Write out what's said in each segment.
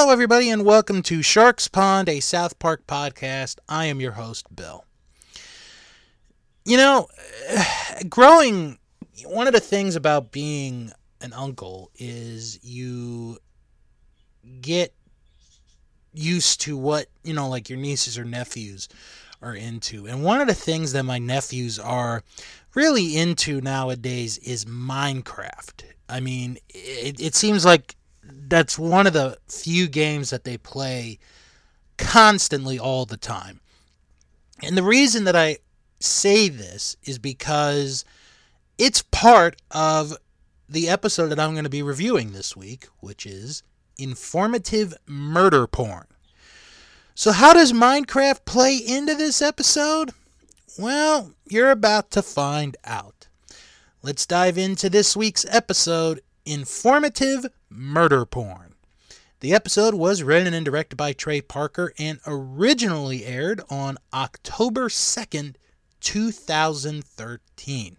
Hello, everybody, and welcome to Sharks Pond, a South Park podcast. I am your host, Bill. You know, growing, one of the things about being an uncle is you get used to what, you know, like your nieces or nephews are into. And one of the things that my nephews are really into nowadays is Minecraft. I mean, it, it seems like that's one of the few games that they play constantly all the time. And the reason that I say this is because it's part of the episode that I'm going to be reviewing this week, which is informative murder porn. So, how does Minecraft play into this episode? Well, you're about to find out. Let's dive into this week's episode Informative Murder Porn. The episode was written and directed by Trey Parker and originally aired on October 2nd, 2013.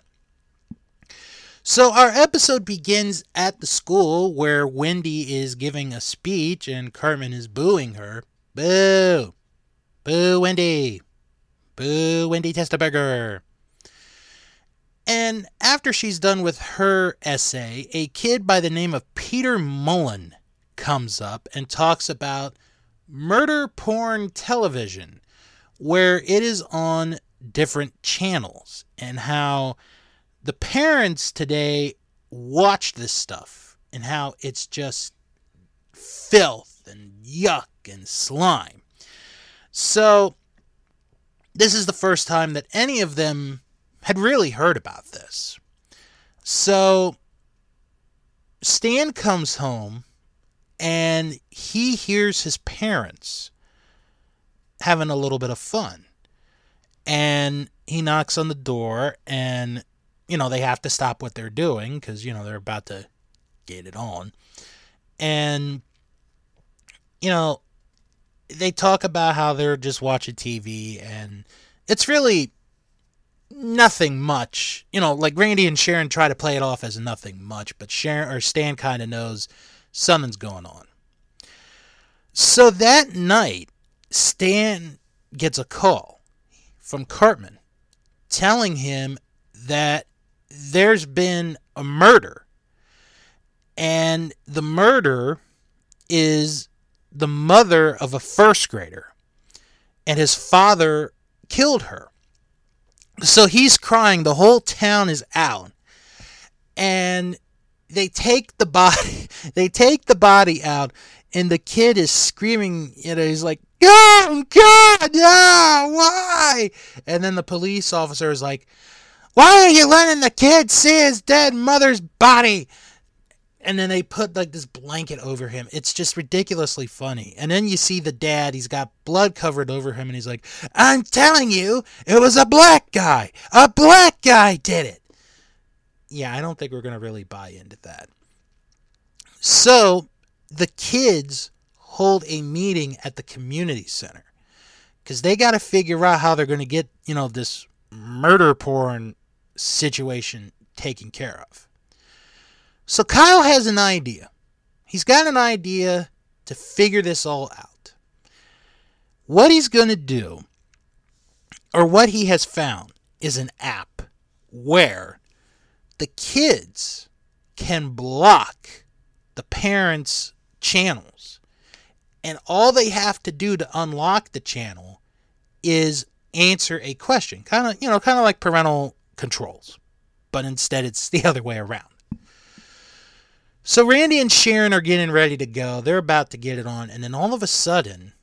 So, our episode begins at the school where Wendy is giving a speech and Cartman is booing her. Boo! Boo, Wendy! Boo, Wendy Testaburger! And after she's done with her essay, a kid by the name of Peter Mullen comes up and talks about murder porn television, where it is on different channels, and how the parents today watch this stuff and how it's just filth and yuck and slime. So, this is the first time that any of them had really heard about this. So Stan comes home and he hears his parents having a little bit of fun. And he knocks on the door and you know, they have to stop what they're doing cuz you know, they're about to get it on. And you know, they talk about how they're just watching TV and it's really nothing much. You know, like Randy and Sharon try to play it off as nothing much, but Sharon or Stan kind of knows something's going on. So that night, Stan gets a call from Cartman telling him that there's been a murder. And the murder is the mother of a first grader. And his father killed her. So he's crying. The whole town is out. And they take the body they take the body out and the kid is screaming, you know, he's like, God, God, yeah, why? And then the police officer is like, Why are you letting the kid see his dead mother's body? And then they put like this blanket over him. It's just ridiculously funny. And then you see the dad, he's got blood covered over him and he's like, "I'm telling you, it was a black guy. A black guy did it." Yeah, I don't think we're going to really buy into that. So, the kids hold a meeting at the community center cuz they got to figure out how they're going to get, you know, this murder porn situation taken care of. So Kyle has an idea. He's got an idea to figure this all out. What he's going to do, or what he has found, is an app where the kids can block the parents' channels. And all they have to do to unlock the channel is answer a question. Kind of, you know, kind of like parental controls. But instead it's the other way around. So Randy and Sharon are getting ready to go. They're about to get it on, and then all of a sudden,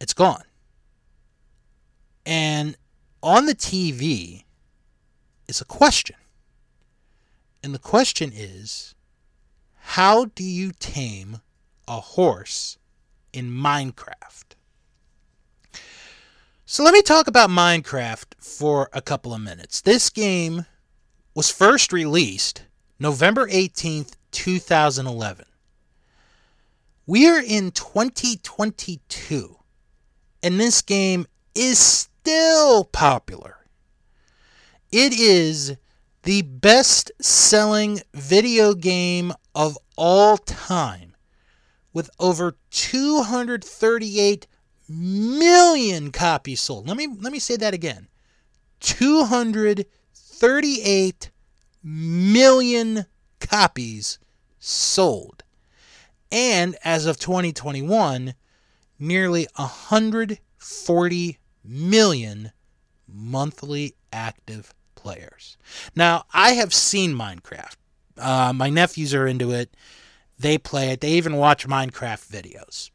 it's gone. And on the TV is a question. And the question is how do you tame a horse in Minecraft? So let me talk about Minecraft for a couple of minutes. This game was first released November 18th, 2011. We are in 2022, and this game is still popular. It is the best selling video game of all time, with over 238 million copies sold. Let me let me say that again. 238 million copies sold. And as of 2021, nearly 140 million monthly active players. Now, I have seen Minecraft. Uh, my nephews are into it. They play it. They even watch Minecraft videos.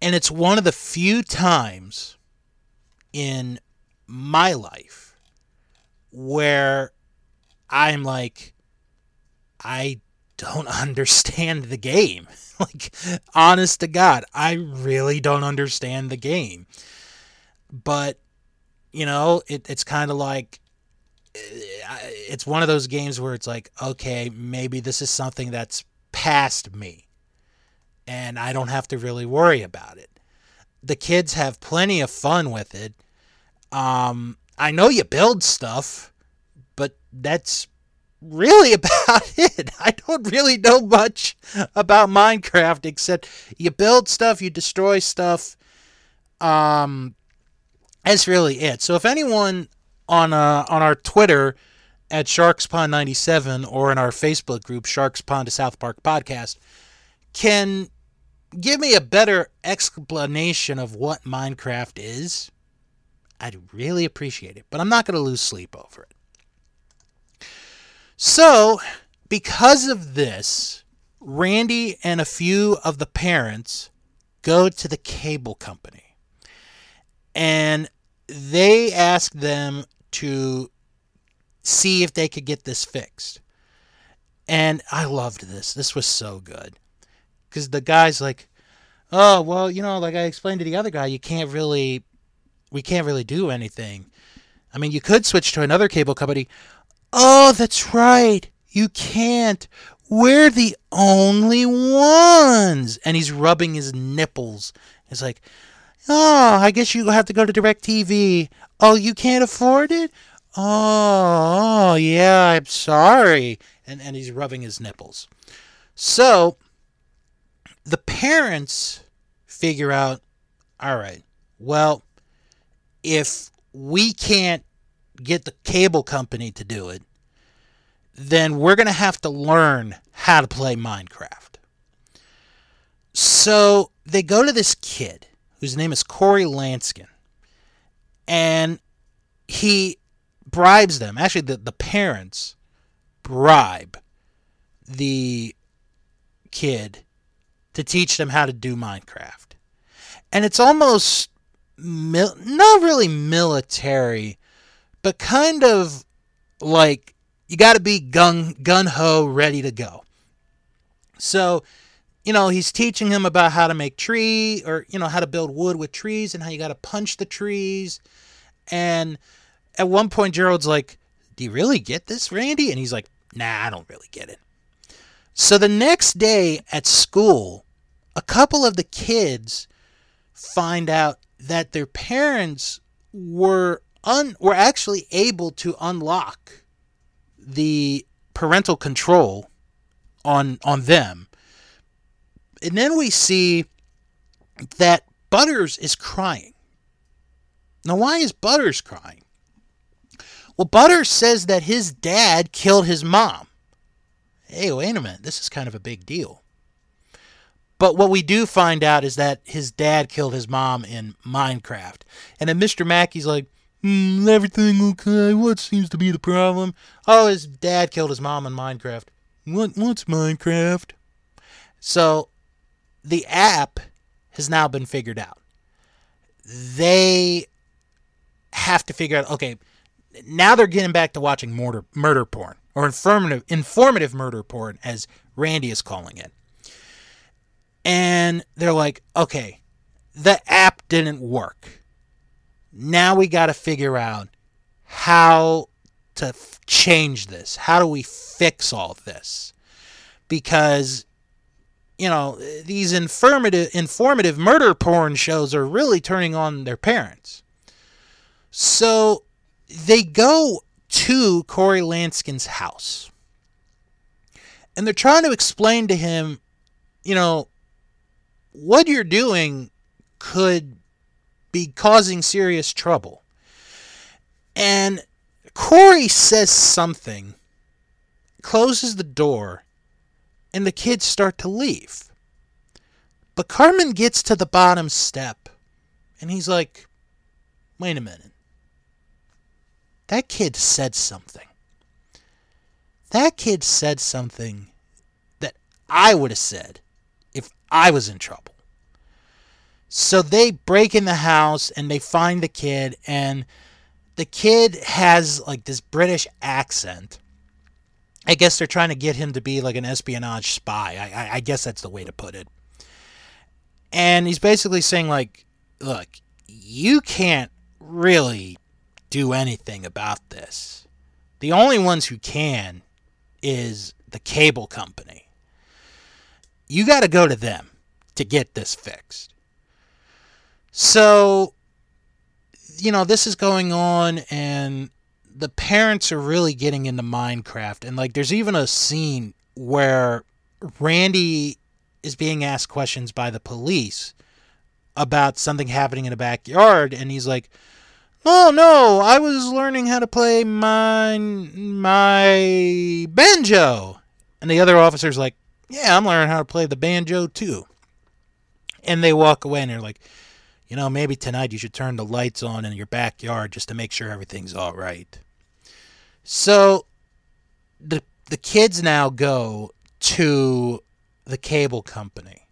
And it's one of the few times in my life where I'm like, I don't understand the game. like, honest to God, I really don't understand the game. But, you know, it, it's kind of like, eh, it's one of those games where it's like, okay, maybe this is something that's past me. And I don't have to really worry about it. The kids have plenty of fun with it. Um, I know you build stuff, but that's really about it. I don't really know much about Minecraft except you build stuff, you destroy stuff. Um, that's really it. So if anyone on uh, on our Twitter at Sharks Pond 97 or in our Facebook group Sharks Pond to South Park podcast can give me a better explanation of what Minecraft is, I'd really appreciate it. But I'm not going to lose sleep over it. So, because of this, Randy and a few of the parents go to the cable company and they ask them to see if they could get this fixed. And I loved this. This was so good. Because the guy's like, oh, well, you know, like I explained to the other guy, you can't really, we can't really do anything. I mean, you could switch to another cable company. Oh, that's right. You can't. We're the only ones. And he's rubbing his nipples. It's like, oh, I guess you have to go to DirecTV. Oh, you can't afford it? Oh, oh yeah, I'm sorry. And, and he's rubbing his nipples. So the parents figure out all right, well, if we can't get the cable company to do it, then we're going to have to learn how to play Minecraft. So they go to this kid whose name is Corey Lanskin, and he bribes them. Actually, the, the parents bribe the kid to teach them how to do Minecraft. And it's almost mil- not really military, but kind of like you got to be gun gun ho ready to go. So, you know, he's teaching him about how to make tree or you know how to build wood with trees and how you got to punch the trees. And at one point Gerald's like, "Do you really get this, Randy?" And he's like, "Nah, I don't really get it." So the next day at school, a couple of the kids find out that their parents were un were actually able to unlock the parental control on on them. And then we see that Butters is crying. Now why is Butters crying? Well, Butters says that his dad killed his mom. Hey, wait a minute. This is kind of a big deal. But what we do find out is that his dad killed his mom in Minecraft. And then Mr. Mackey's like, hmm, everything okay? What seems to be the problem? Oh, his dad killed his mom in Minecraft. What what's Minecraft? So the app has now been figured out. They have to figure out okay, now they're getting back to watching murder murder porn or informative informative murder porn as Randy is calling it and they're like, okay, the app didn't work. Now we got to figure out how to f- change this. How do we fix all this? Because you know, these informative informative murder porn shows are really turning on their parents. So they go to Corey Lanskin's house. And they're trying to explain to him you know, what you're doing could be causing serious trouble. And Corey says something, closes the door, and the kids start to leave. But Cartman gets to the bottom step, and he's like, wait a minute. That kid said something. That kid said something that I would have said I was in trouble. So they break in the house and they find the kid, and the kid has like this British accent. I guess they're trying to get him to be like an espionage spy. I, I, I guess that's the way to put it. And he's basically saying, like, look, you can't really do anything about this. The only ones who can is the cable company. You got to go to them to get this fixed. So, you know, this is going on, and the parents are really getting into Minecraft. And, like, there's even a scene where Randy is being asked questions by the police about something happening in the backyard, and he's like, Oh no, I was learning how to play my my banjo. And the other officer's like, Yeah, I'm learning how to play the banjo too. And they walk away and they're like, you know, maybe tonight you should turn the lights on in your backyard just to make sure everything's all right. So the the kids now go to the cable company.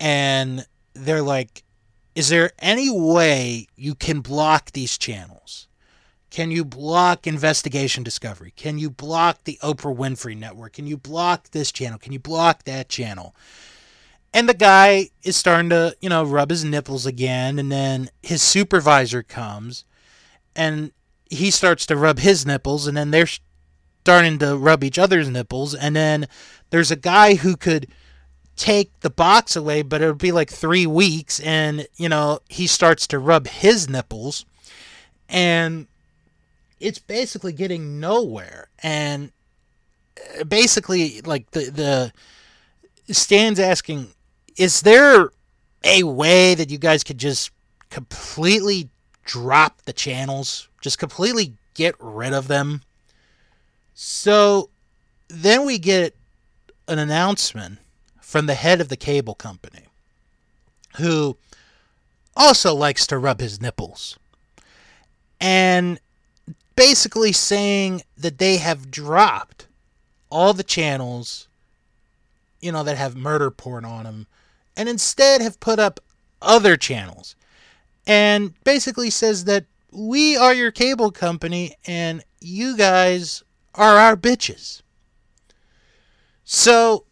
And they're like, is there any way you can block these channels? Can you block Investigation Discovery? Can you block the Oprah Winfrey Network? Can you block this channel? Can you block that channel? And the guy is starting to, you know, rub his nipples again. And then his supervisor comes and he starts to rub his nipples. And then they're starting to rub each other's nipples. And then there's a guy who could take the box away, but it would be like three weeks. And, you know, he starts to rub his nipples. And it's basically getting nowhere. And uh, basically, like, the, the Stan's asking, is there a way that you guys could just completely drop the channels? Just completely get rid of them? So then we get an announcement from the head of the cable company, who also likes to rub his nipples, and basically saying that they have dropped all the channels, you know, that have murder porn on them, and instead have put up other channels, and basically says that we are your cable company and you guys are our bitches. So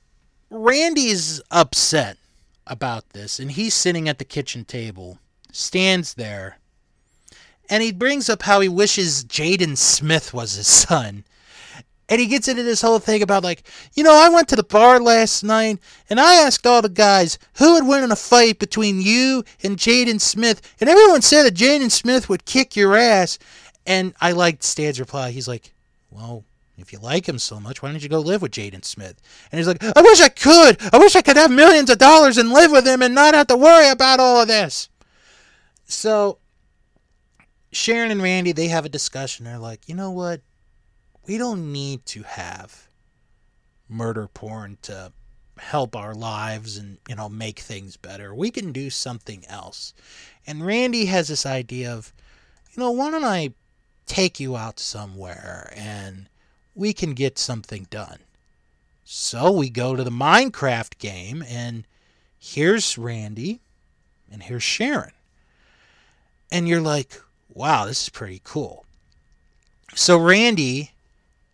Randy's upset about this, and he's sitting at the kitchen table, stands there, and he brings up how he wishes Jaden Smith was his son. And he gets into this whole thing about, like, you know, I went to the bar last night and I asked all the guys who would win in a fight between you and Jaden Smith, and everyone said that Jaden Smith would kick your ass. And I liked Stan's reply. He's like, well, if you like him so much, why don't you go live with Jaden Smith? And he's like, I wish I could. I wish I could have millions of dollars and live with him and not have to worry about all of this. So Sharon and Randy, they have a discussion. They're like, you know what? We don't need to have murder porn to help our lives and, you know, make things better. We can do something else. And Randy has this idea of, you know, why don't I take you out somewhere and we can get something done. So we go to the Minecraft game, and here's Randy, and here's Sharon. And you're like, wow, this is pretty cool. So Randy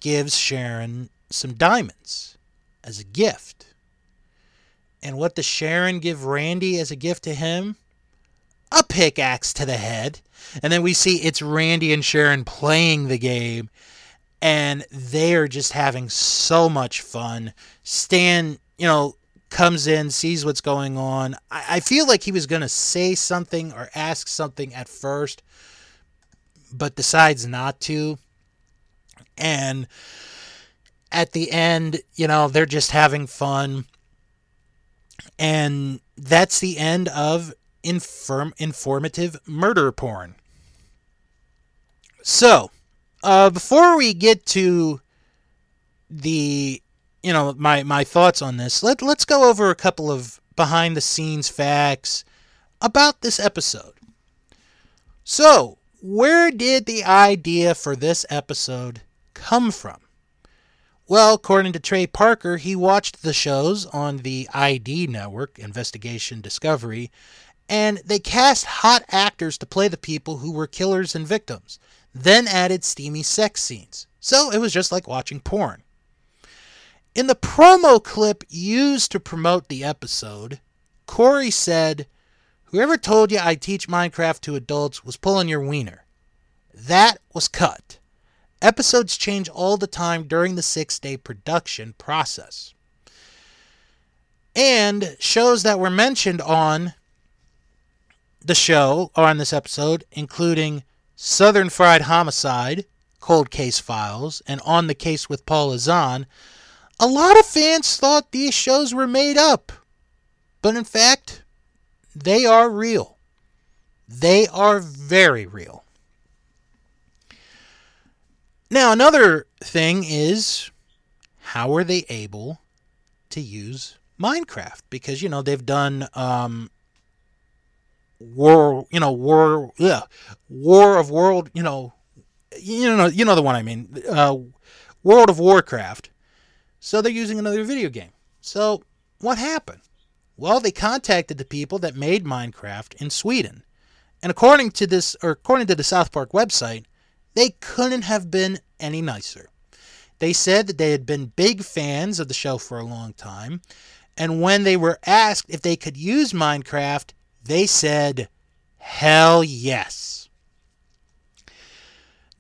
gives Sharon some diamonds as a gift. And what does Sharon give Randy as a gift to him? A pickaxe to the head. And then we see it's Randy and Sharon playing the game and they are just having so much fun. Stan, you know, comes in, sees what's going on. I, I feel like he was going to say something or ask something at first, but decides not to. And at the end, you know, they're just having fun. And that's the end of infirm, informative murder porn. So, uh, before we get to the, you know, my, my thoughts on this, let, let's go over a couple of behind the scenes facts about this episode. So, where did the idea for this episode come from? Well, according to Trey Parker, he watched the shows on the ID network, Investigation Discovery, and they cast hot actors to play the people who were killers and victims, then added steamy sex scenes. So it was just like watching porn. In the promo clip used to promote the episode, Corey said, Whoever told you I teach Minecraft to adults was pulling your wiener. That was cut. Episodes change all the time during the six day production process. And shows that were mentioned on the show or on this episode, including Southern Fried Homicide, Cold Case Files, and On the Case with Paula Zahn, a lot of fans thought these shows were made up. But in fact, they are real. They are very real. Now, another thing is how are they able to use Minecraft? Because, you know, they've done um, war, you know, war, yeah, War of World, you know, you know, you know the one I mean, uh, World of Warcraft. So they're using another video game. So what happened? Well, they contacted the people that made Minecraft in Sweden. And according to this, or according to the South Park website, they couldn't have been any nicer. They said that they had been big fans of the show for a long time, and when they were asked if they could use Minecraft, they said, hell yes.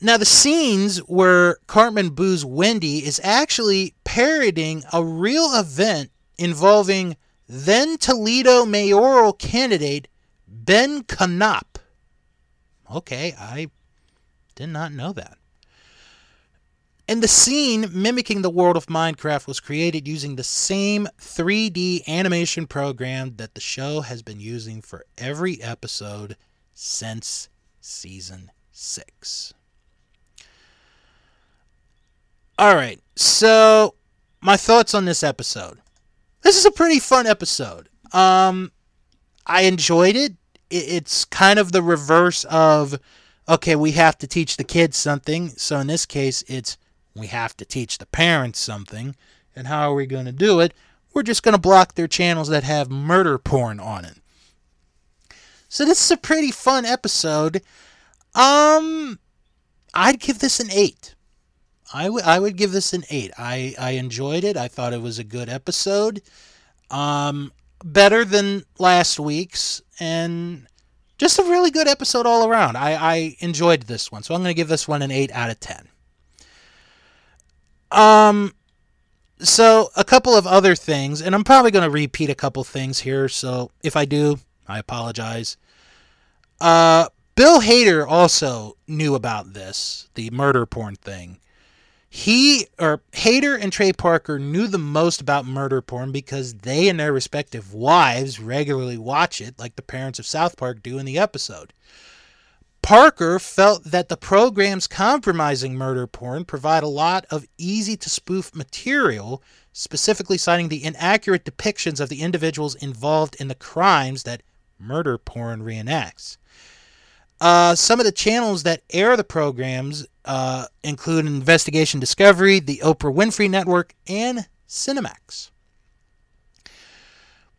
Now, the scenes where Cartman boos Wendy is actually parodying a real event involving then Toledo mayoral candidate Ben Konop. Okay, I did not know that. And the scene mimicking the world of Minecraft was created using the same 3D animation program that the show has been using for every episode since season 6. All right, so my thoughts on this episode. This is a pretty fun episode. Um, I enjoyed it. It's kind of the reverse of okay, we have to teach the kids something. So in this case, it's we have to teach the parents something. And how are we going to do it? We're just going to block their channels that have murder porn on it. So this is a pretty fun episode. Um, I'd give this an eight. I, w- I would give this an eight. I, I enjoyed it. I thought it was a good episode. Um, better than last week's, and just a really good episode all around. I, I enjoyed this one, so I'm going to give this one an 8 out of 10. Um, so a couple of other things, and I'm probably going to repeat a couple things here, so if I do, I apologize. Uh, Bill Hader also knew about this, the murder porn thing he or Hader and Trey Parker knew the most about murder porn because they and their respective wives regularly watch it, like the parents of South Park do in the episode. Parker felt that the programs compromising murder porn provide a lot of easy to spoof material, specifically citing the inaccurate depictions of the individuals involved in the crimes that murder porn reenacts. Uh, some of the channels that air the programs uh, include Investigation Discovery, the Oprah Winfrey Network, and Cinemax.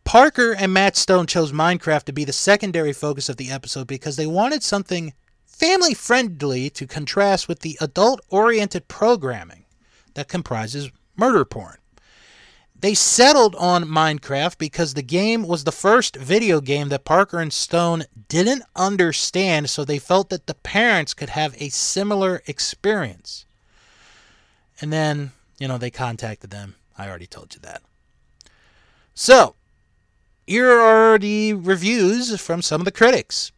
Parker and Matt Stone chose Minecraft to be the secondary focus of the episode because they wanted something family friendly to contrast with the adult oriented programming that comprises murder porn. They settled on Minecraft because the game was the first video game that Parker and Stone didn't understand, so they felt that the parents could have a similar experience. And then, you know, they contacted them. I already told you that. So, here are the reviews from some of the critics.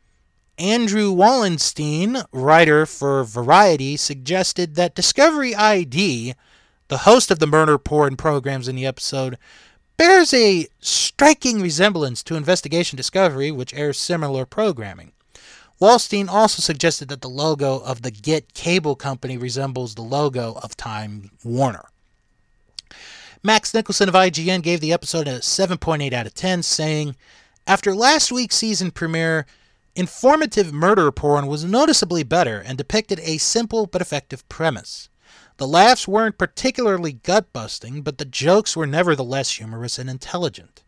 Andrew Wallenstein, writer for Variety, suggested that Discovery ID the host of the murder porn programs in the episode, bears a striking resemblance to Investigation Discovery, which airs similar programming. Wallstein also suggested that the logo of the Get cable company resembles the logo of Time Warner. Max Nicholson of IGN gave the episode a 7.8 out of 10, saying, After last week's season premiere, informative murder porn was noticeably better and depicted a simple but effective premise. The laughs weren't particularly gut busting, but the jokes were nevertheless humorous and intelligent.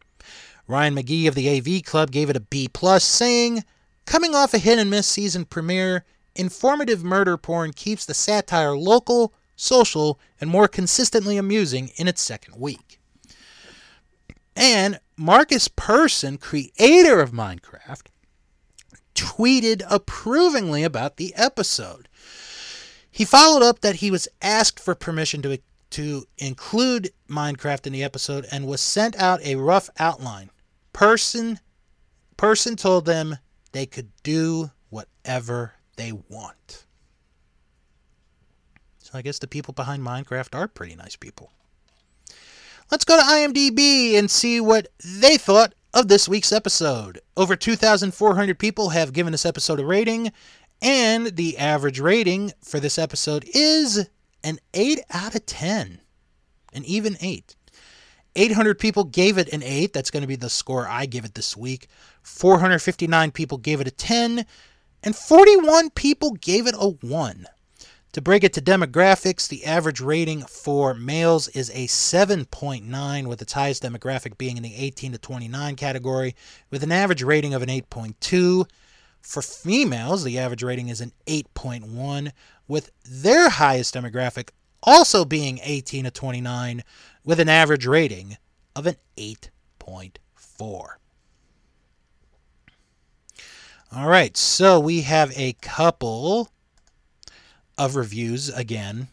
Ryan McGee of the AV Club gave it a B, plus, saying, Coming off a hit and miss season premiere, informative murder porn keeps the satire local, social, and more consistently amusing in its second week. And Markus Persson, creator of Minecraft, tweeted approvingly about the episode. He followed up that he was asked for permission to, to include Minecraft in the episode and was sent out a rough outline. Person, Persson told them they could do whatever they want. So I guess the people behind Minecraft are pretty nice people. Let's go to IMDb and see what they thought of this week's episode. Over 2,400 people have given this episode a rating, and the average rating for this episode is an 8 out of 10. An even 8. 800 people gave it an 8. That's going to be the score I give it this week. 459 people gave it a 10. And 41 people gave it a 1. To break it to demographics, the average rating for males is a 7.9, with its highest demographic being in the 18 to 29 category, with an average rating of an 8.2. For females, the average rating is an 8.1, with their highest demographic also being 18 to 29, with an average rating of an 8.4. All right, so we have a couple of reviews again.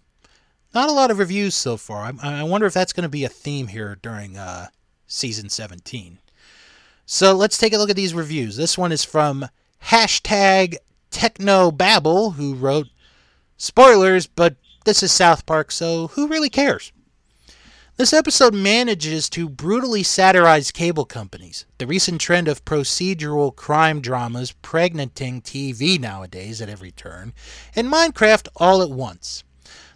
Not a lot of reviews so far. I, I wonder if that's going to be a theme here during uh, season 17. So let's take a look at these reviews. This one is from hashtag TechnoBabble, who wrote, Spoilers, but this is South Park, so who really cares? This episode manages to brutally satirize cable companies, the recent trend of procedural crime dramas pregnanting TV nowadays at every turn, and Minecraft all at once.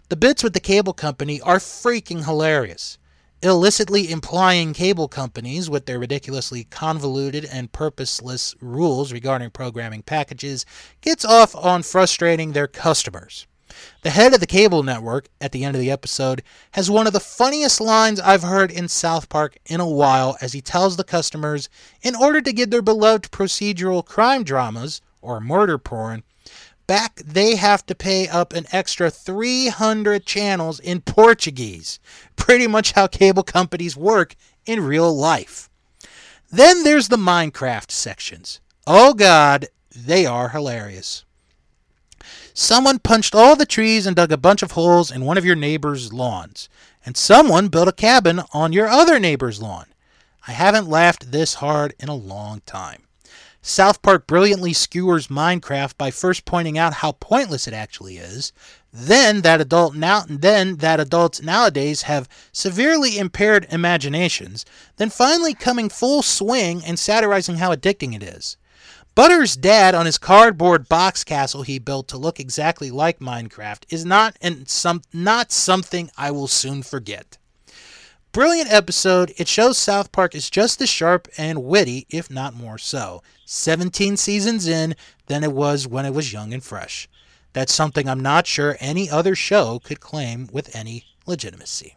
The bits with the cable company are freaking hilarious, illicitly implying cable companies with their ridiculously convoluted and purposeless rules regarding programming packages gets off on frustrating their customers. The head of the cable network, at the end of the episode, has one of the funniest lines I've heard in South Park in a while as he tells the customers in order to get their beloved procedural crime dramas, or murder porn, back, they have to pay up an extra 300 channels in Portuguese. Pretty much how cable companies work in real life. Then there's the Minecraft sections. Oh god, they are hilarious. Someone punched all the trees and dug a bunch of holes in one of your neighbor's lawns. And someone built a cabin on your other neighbor's lawn. I haven't laughed this hard in a long time. South Park brilliantly skewers Minecraft by first pointing out how pointless it actually is, then that adult now then that adults nowadays have severely impaired imaginations, then finally coming full swing and satirizing how addicting it is. Butter's dad on his cardboard box castle he built to look exactly like Minecraft is not and some not something I will soon forget. Brilliant episode. It shows South Park is just as sharp and witty, if not more so. 17 seasons in than it was when it was young and fresh. That's something I'm not sure any other show could claim with any legitimacy.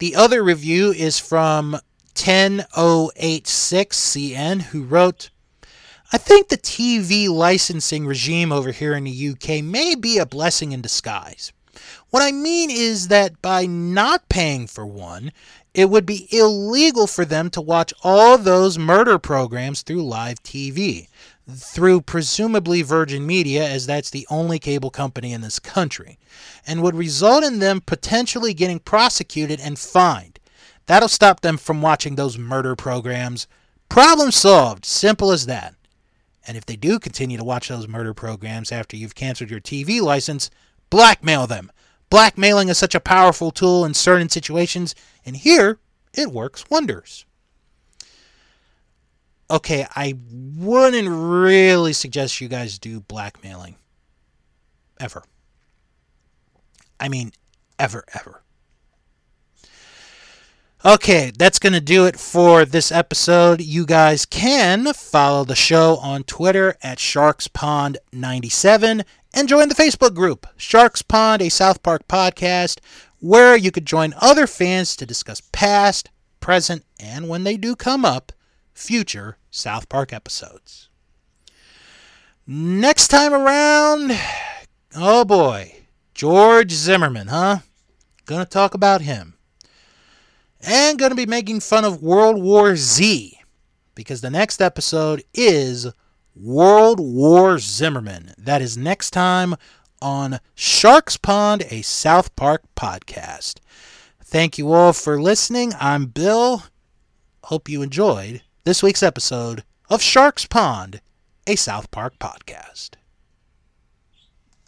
The other review is from 10086CN, who wrote, I think the TV licensing regime over here in the UK may be a blessing in disguise. What I mean is that by not paying for one, it would be illegal for them to watch all those murder programs through live TV, through presumably Virgin Media, as that's the only cable company in this country, and would result in them potentially getting prosecuted and fined. That'll stop them from watching those murder programs. Problem solved. Simple as that. And if they do continue to watch those murder programs after you've canceled your TV license, blackmail them. Blackmailing is such a powerful tool in certain situations, and here It works wonders. Okay, I wouldn't really suggest you guys do blackmailing. Ever. I mean, ever, ever. Okay, that's going to do it for this episode. You guys can follow the show on Twitter at SharksPond97 and join the Facebook group, Sharks Pond, a South Park podcast, where you could join other fans to discuss past, present, and when they do come up, future South Park episodes. Next time around, oh boy, George Zimmerman, huh? Gonna talk about him and to be making fun of World War Z because the next episode is World War Zimmerman. That is next time on Sharks Pond, a South Park podcast. Thank you all for listening. I'm Bill. Hope you enjoyed this week's episode of Sharks Pond, a South Park podcast.